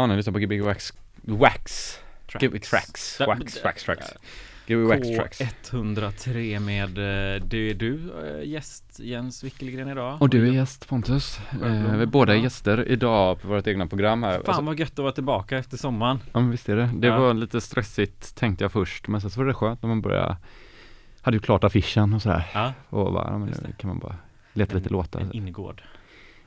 Ja, ni lyssnar på Gbg Wax, Wax, Gbg Tracks, Wax, Wax Tracks, Gbg Wax Tracks. K103 med, eh, det är du eh, gäst Jens Wickelgren idag. Och du är gäst Pontus, eh, vi båda är Ja. gäster idag på vårt egna program här. Fan Alltså, vad gött att vara tillbaka efter sommaren. ja men visst är det. Det Ja. var lite stressigt tänkte jag först, men sen så var det skönt när man började, hade ju klart affischen och sådär. Ja, Och bara, ja, men nu kan man bara leta lite låtar. en innergård.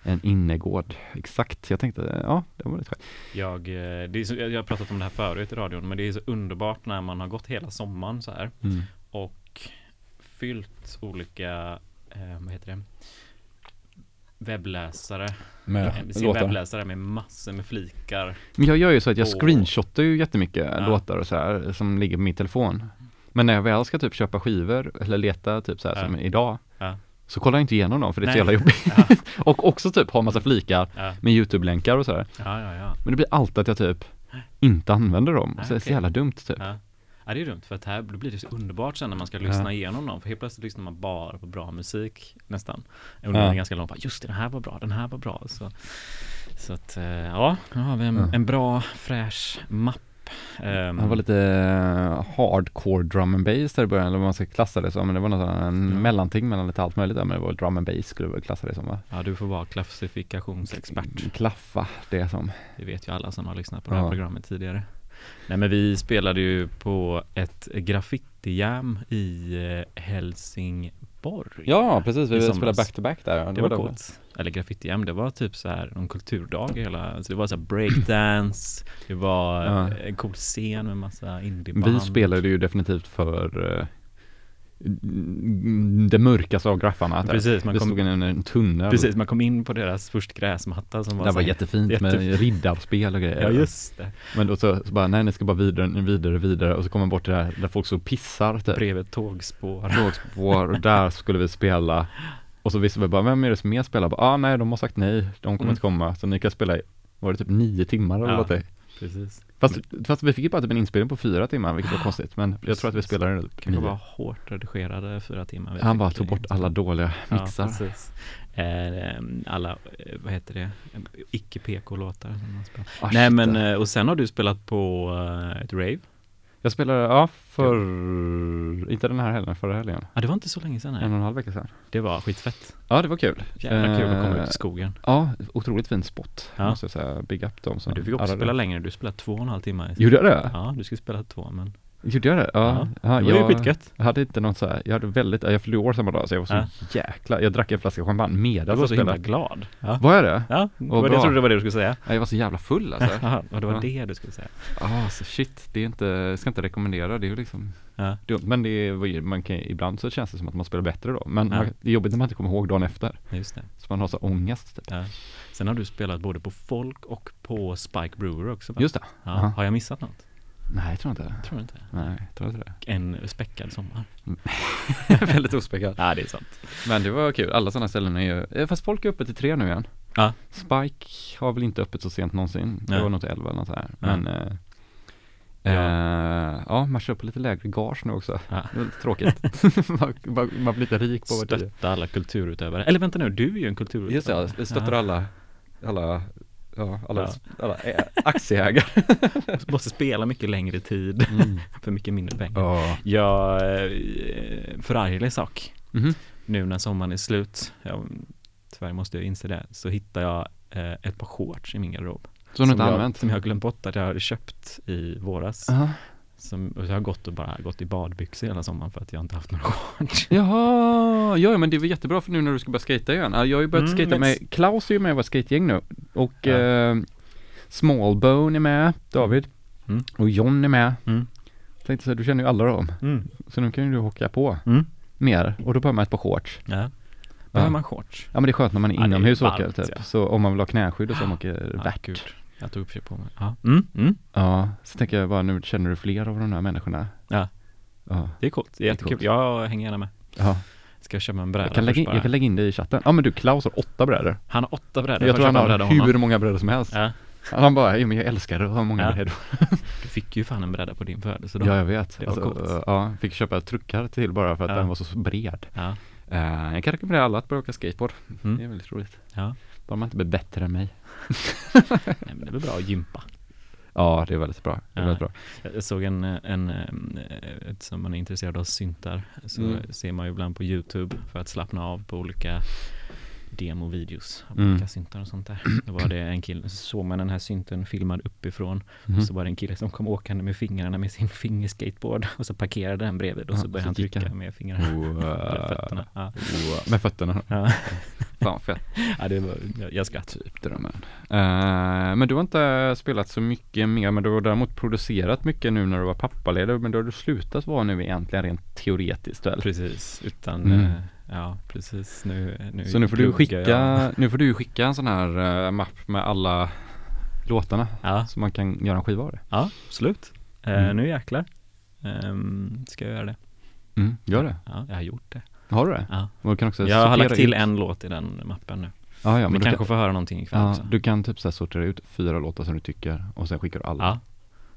En innergård, exakt. Jag tänkte, ja, det var lite skönt. Jag, eh, det är så, jag har pratat om det här förut i radion, men det är så underbart när man har gått hela sommaren så här Mm. och fyllt olika, eh, vad heter det, webbläsare, Med sin webbläsare med massor med flikar. Men jag gör ju så att jag Åh. screenshotar ju jättemycket Ja. låtar och så här som ligger på min telefon. Men när jag väl ska typ köpa skivor eller leta typ så här Ja. som idag Ja. Så kollar jag inte igenom dem för det är så jävla jobbigt. Ja. och också typ ha massa flikar Ja, med YouTube-länkar och så här. ja, ja. ja. Men det blir alltid att jag typ inte använder dem. Nej, så det är så jävla dumt typ. Ja. ja, det är dumt för att här då blir det så underbart sen när man ska lyssna igenom dem. För helt plötsligt lyssnar man bara på bra musik nästan. Under Ja. ganska lång bara, just det, den här var bra, den här var bra. Så, så att, eh, ja, nu har vi en, en bra fräsch mapp. Ehm, Det var lite eh, hardcore drum and bass där i början, eller vad man ska klassa det som. Men det var något en Ja. mellanting mellan lite allt möjligt där. Men det var drum and bass skulle vi klassa det som va? Ja, du får vara klassifikationsexpert. Klaffa det som. Det vet ju alla som har lyssnat på det Ja. här programmet tidigare. Nej men vi spelade ju på ett graffiti-jam i eh, Helsingborg. Ja, precis. Vi spelade somras. back to back där. Det var då- coolt. Eller graffiti-jam, det var typ så här en kulturdag hela, så det var så här breakdance, det var Ja. en cool scen med massa indieband. Vi spelade ju definitivt för eh, det mörkaste av graffarna. Precis, man kom- stod en, en tunnel. Precis, man kom in på deras först gräsmatta som var Det var jättefint jättefint. med riddarspel och grejer. Ja just det, Men då så, så bara, nej ni ska bara vidare, vidare, vidare och så kommer man bort till det här där folk så pissar typ. bredvid tågspår. Tågspår och där skulle vi spela. Och så visste vi bara, vem är det som mer spelar? Bara, ah nej, de har sagt nej, de kommer Mm. inte komma. Så ni kan spela i, var det typ nio timmar eller Ja. något? Precis. Fast, fast vi fick ju bara typ en inspelning på fyra timmar, vilket var konstigt. Men jag tror att vi Precis. spelade det Kan det nio. vara hårt redigerade fyra timmar? Han bara tog bort alla dåliga mixar. Ja, precis. Eh, alla, eh, vad heter det, man spelar. Ah, Nej men, eh, och sen har du spelat på eh, ett rave? Jag spelade, ja, för, inte den här helgen, förra helgen. Ja det var inte så länge sedan En nej. och en halv vecka sedan. Det var skitfett. Ja, det var kul. Jävla kul att komma Eh, ut i skogen. Ja, otroligt fin spot. Ja. Måste jag säga, big up dem som Men du fick också arrade. spela längre, du spelade två och en halv timme. Gjorde jag det? Ja, du skulle spela två men Gjorde jag det? Ja, ja, det var ju jag, skitgött. jag hade inte något så här, jag hade väldigt, jag fyllde år samma dag så jag var så Ja. jäkla, jag drack en flaska champagne medan Du jag var så himla glad. Ja, Var jag det? ja det Vad var det, jag trodde det var det du skulle säga. Ja, jag var så jävla full alltså. Och det var Ja. det du skulle säga. Ja, så shit, det är inte, jag ska inte rekommendera, det är ju liksom Ja. dumt. Men det är, man kan, ibland så känns det som att man spelar bättre då. Men Ja. man, det är jobbigt när man inte kommer ihåg dagen efter. Just det. Så man har så ångest typ. Ja. Sen har du spelat både på folk och på Spike Brewer också va? Just det. ja. Har jag missat något? Nej, jag tror inte det. Tror du inte? Nej, jag tror inte det. En späckad sommar. Väldigt ospäckat. Ja, det är sant. Men det var kul, alla sådana ställen är ju, eh, fast folk är uppe till tre nu igen. Ja. Spike har väl inte öppet så sent någonsin. Det Nej. var nog till elva eller något här. Ja. Men eh, Ja. eh, ja, man på lite lägre gage nu också. Ja. Det är lite tråkigt. man, man, man blir lite rik på är. Stötta alla kulturutövare. Eller vänta nu, du är ju en kulturutövare. Just det, ja, stöttar Ja. alla, alla, ja, alla, Ja. alla aktieägare. Måste spela mycket längre tid för mycket mindre pengar. Ja. Jag, eh, förarglig sak. Mhm. Nu när sommaren är slut, jag, tyvärr måste jag inse det, så hittar jag eh, ett par shorts i min garderob. Som du inte jag, använt? Som jag har glömt bort att jag hade köpt i våras. Aha. Som, jag har gått och bara gått i badbyxor hela sommaren för att jag inte haft några shorts. Jaha, ja men det är väl jättebra för nu när du ska börja skata igen. Ja, Jag har ju börjat Mm, skata med, Klaus är ju med i vårt skategäng nu och Ja. eh, Smallbone är med, David Mm. och John är med. Mm. Tänkte så här, du känner ju alla dem. Mm. Så nu kan ju du hocka på Mm. mer och då behöver man ett par shorts. Ja. Behöver man shorts? Ja men det är skönt när man är Ja, inomhus och åker typ. ja. Så om man vill ha knäskydd och så åker Ja, värt. Jag tog upp på mig. Ja. Mm. Mm. Ja, så tänker jag bara nu känner du fler av de här människorna. Ja. Ja, Det är coolt. Det är är jättekul. coolt. Jag hänger gärna med. ja. Ska jag köpa en bräda Jag, kan lägga in, jag kan lägga in det i chatten. Ja men du, Klaus har åtta brädor. Han har åtta brädor. Jag tror han har honom? hur många brädor som helst. Ja. Han bara, ja men jag älskar att ha många Ja. brädor. Du fick ju fan en bräda på din födelsedag. Ja jag vet. Det var Alltså, coolt. ja, fick köpa truckar till bara för att Ja. den var så bred. Ja. Eh, jag kan rekommendera alla att börja åka skateboard. Mm. Det är väldigt roligt. ja. Bara man inte blir bättre än mig. Nej, men det är väl bra att gympa. Ja, det är väldigt bra. Det är väldigt bra. Jag såg en, en, en eftersom man är intresserad av syntar så Mm. ser man ju ibland på YouTube för att slappna av på olika demovideos av Mm. olika syntar och sånt där. Då var det en kille, så såg man den här synten filmad uppifrån Mhm. och så var det en kille som kom åkande med fingrarna med sin fingerskateboard och så parkerade den bredvid och så Ja, började så han trycka han. med fingrarna. Eller fötterna. Ja. Wow. Med fötterna. Ja. Fan fett. ja, det var, jag, jag skrattade. Typ drömmen. Eh, men du har inte spelat så mycket mer, men du har däremot producerat mycket nu när du var pappaledig, men då har du slutat vara nu egentligen rent teoretiskt väl? Precis, utan, Mm. eh, ja precis nu, nu Så nu får du skicka, jag. nu får du skicka en sån här eh, mapp med alla låtarna Ja, så man kan göra en skiva av det. ja absolut. Eh, Mm. Nu jäklar. Ehm, ska jag göra det? Mm, gör det. Ja, jag har gjort det. Har du det? Ja. Och kan också Jag har lagt till ut. en låt i den mappen nu. Ja, ja, Vi kanske kan, får höra någonting ikväll ja, också. du kan typ så sortera ut fyra låtar som du tycker och sen skickar du alla. Ja.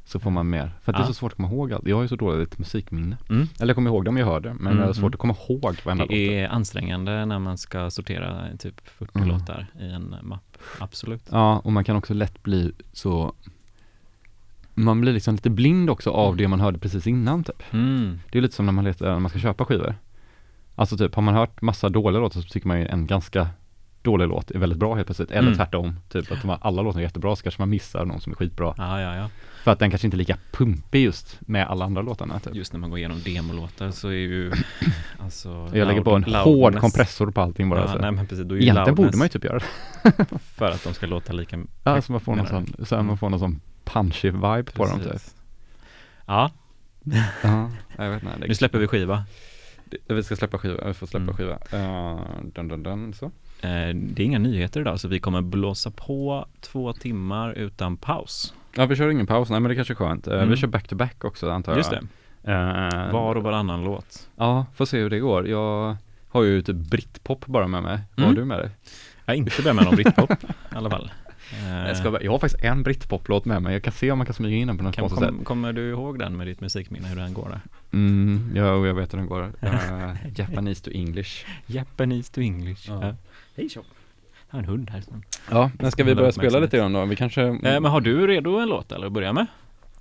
Så får man mer. För att det är Ja. så svårt att komma ihåg allt. Jag har ju så dåligt musikminne. Mm. Eller jag kommer ihåg dem jag hörde, men Mm, det är svårt mm. att komma ihåg varenda låt. Det är ansträngande när man ska sortera typ 40 Mm. låtar i en mapp. Absolut. Ja, och man kan också lätt bli så man blir liksom lite blind också av Mm. det man hörde precis innan typ. Mm. Det är lite som när man, letar, när man ska köpa skivor. Alltså typ, har man hört massa dåliga låtar så tycker man ju en ganska dålig låt är väldigt bra helt plötsligt. Eller Mm. tvärtom, typ att de har alla låtar är jättebra så kanske man missar någon som är skitbra. Ja, ja, ja. För att den kanske inte är lika pumpig just med alla andra låtarna typ. Just när man går igenom demolåtar så är ju alltså Jag lägger på en loudness- hård kompressor på allting bara. Ja, så. nej men precis, då är Egentligen borde loudness man ju typ göra det. för att de ska låta lika Ja, så man får någon sån, så här, man får någon sån punchy vibe på dem typ. Precis. Ja, Ja, jag vet inte. nu släpper vi skiva. Vi ska släppa skiva, vi får släppa Mm. skiva. Uh, dun, dun, dun, så. Eh, det är inga nyheter idag så vi kommer blåsa på två timmar utan paus. Ja, vi kör ingen paus, nej men det kanske är skönt. Eh, Mm. Vi kör back to back också antar jag. Just det, Eh, var och varannan låt. Ja, får se hur det går. Jag har ju typ britpop bara med mig. Vad har Mm. du med dig? Jag har inte med någon britpop i alla fall. Jag, ska, jag har faktiskt en britpop-låt med mig. Jag kan se om man kan smyga in den på något konstigt sätt. kom, kommer du ihåg den med ditt musikminne, hur den går där? Mm, ja, jag vet hur den går. Eh, Japanese to English. Japanese to English. Ja. Hej tjo. Jag har en hund här som... Ja, men ska vi börja spela lite grann då? Vi kanske... Eh, men har du redo en låt eller att börja med?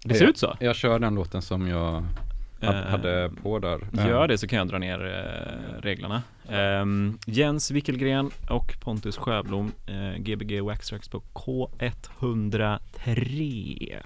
Det ser jag, ut så. Jag kör den låten som jag eh. hade på där. Gör eh. det så kan jag dra ner eh, reglerna. Ehm, Jens Wickelgren och Pontus Sjöblom, Gbg Waxtrax på K103.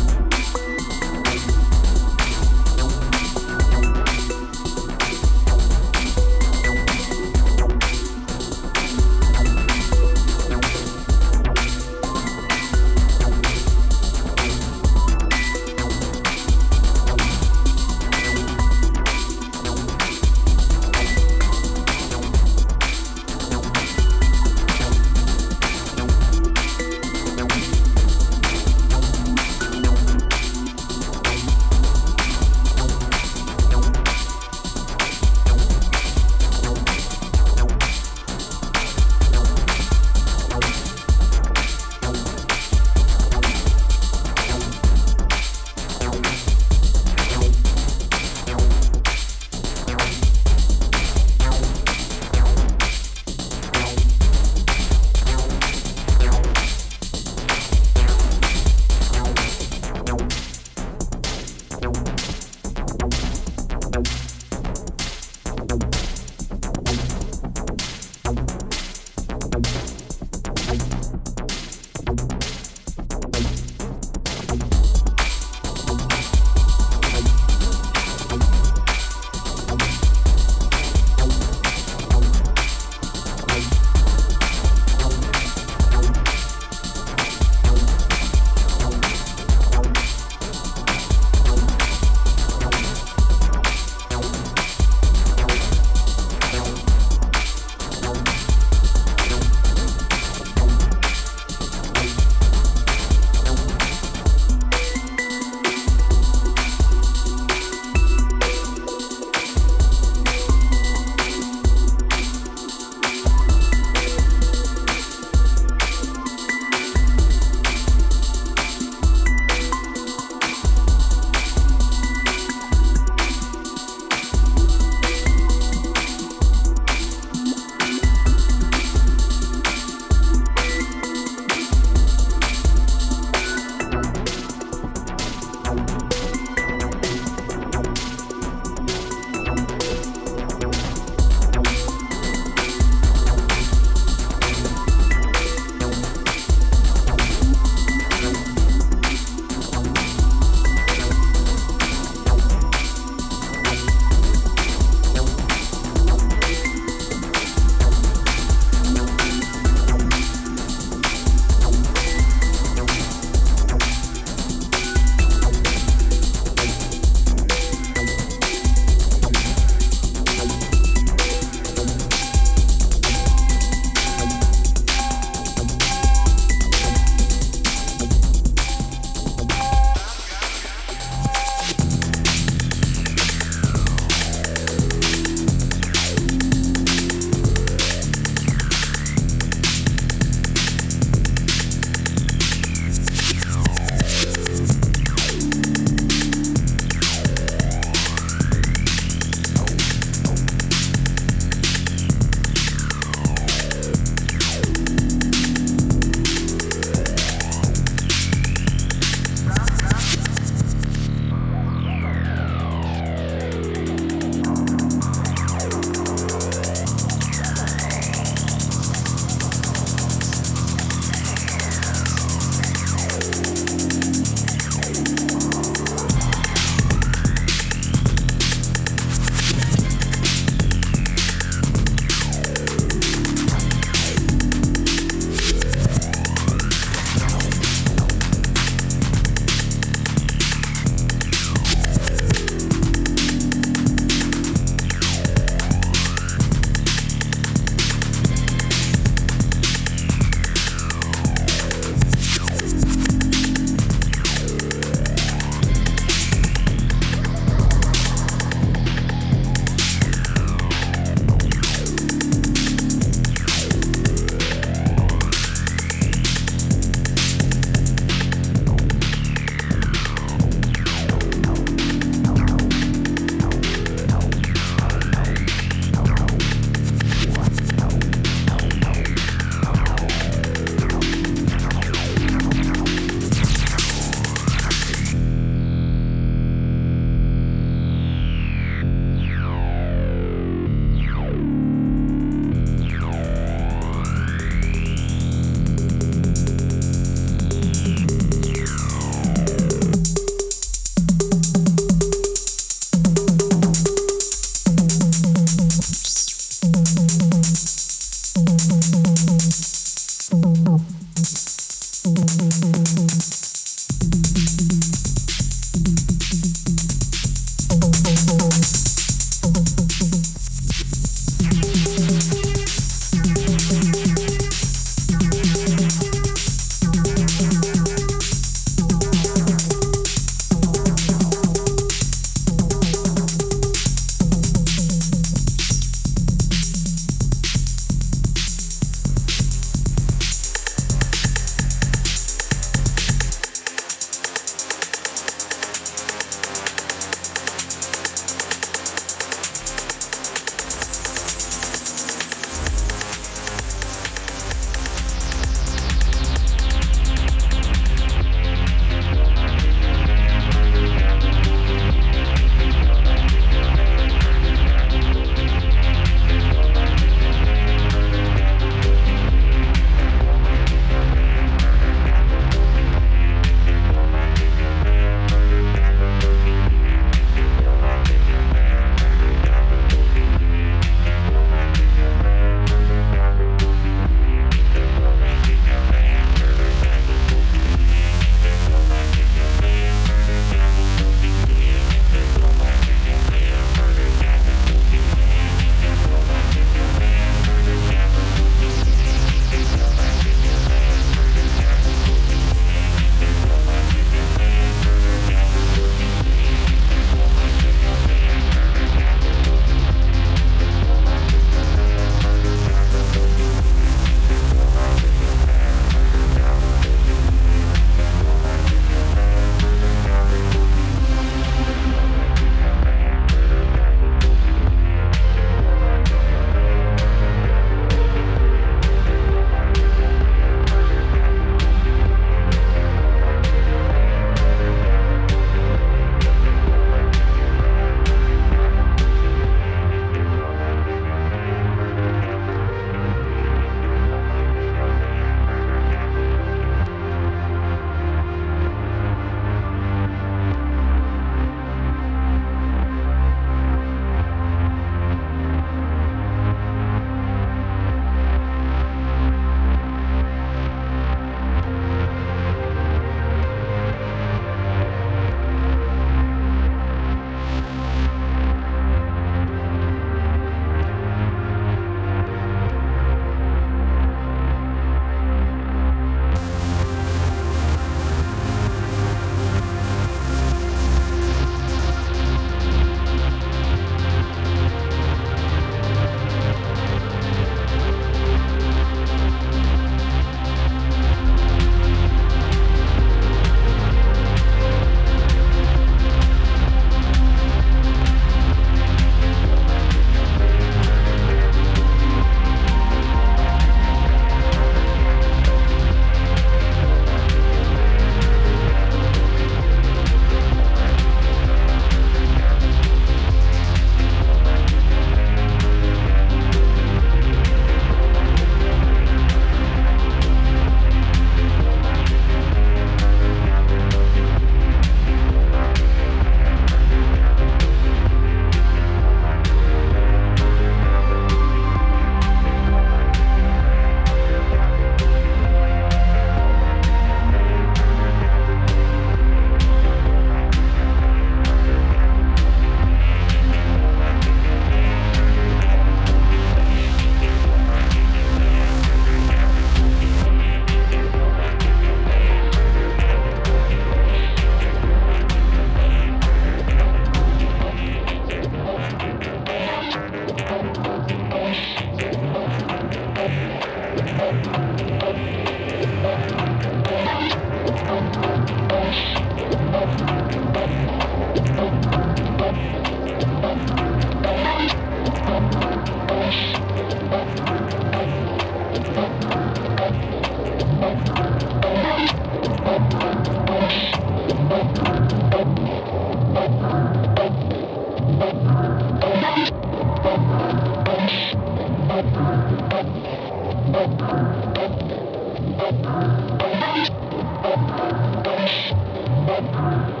Go!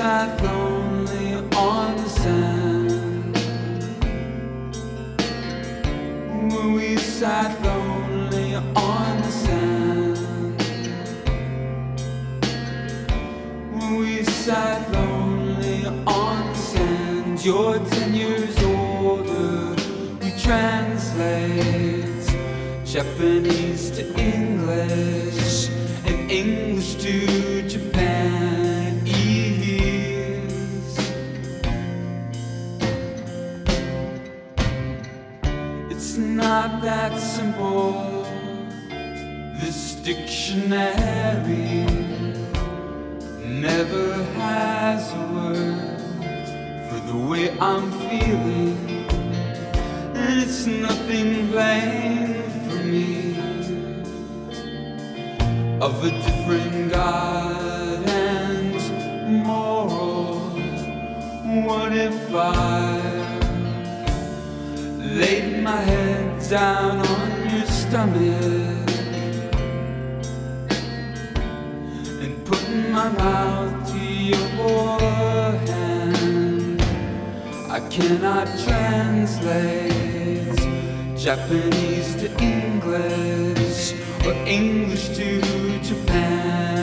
Sat lonely on the sand. Where we sat lonely on the sand. Where we sat lonely on the sand. You're ten years older. We translate Japanese to English dictionary never has a word for the way I'm feeling. It's nothing plain for me of a different God and moral. What if I laid my head down on your stomach my mouth to your hand? I cannot translate Japanese to English or English to Japanese.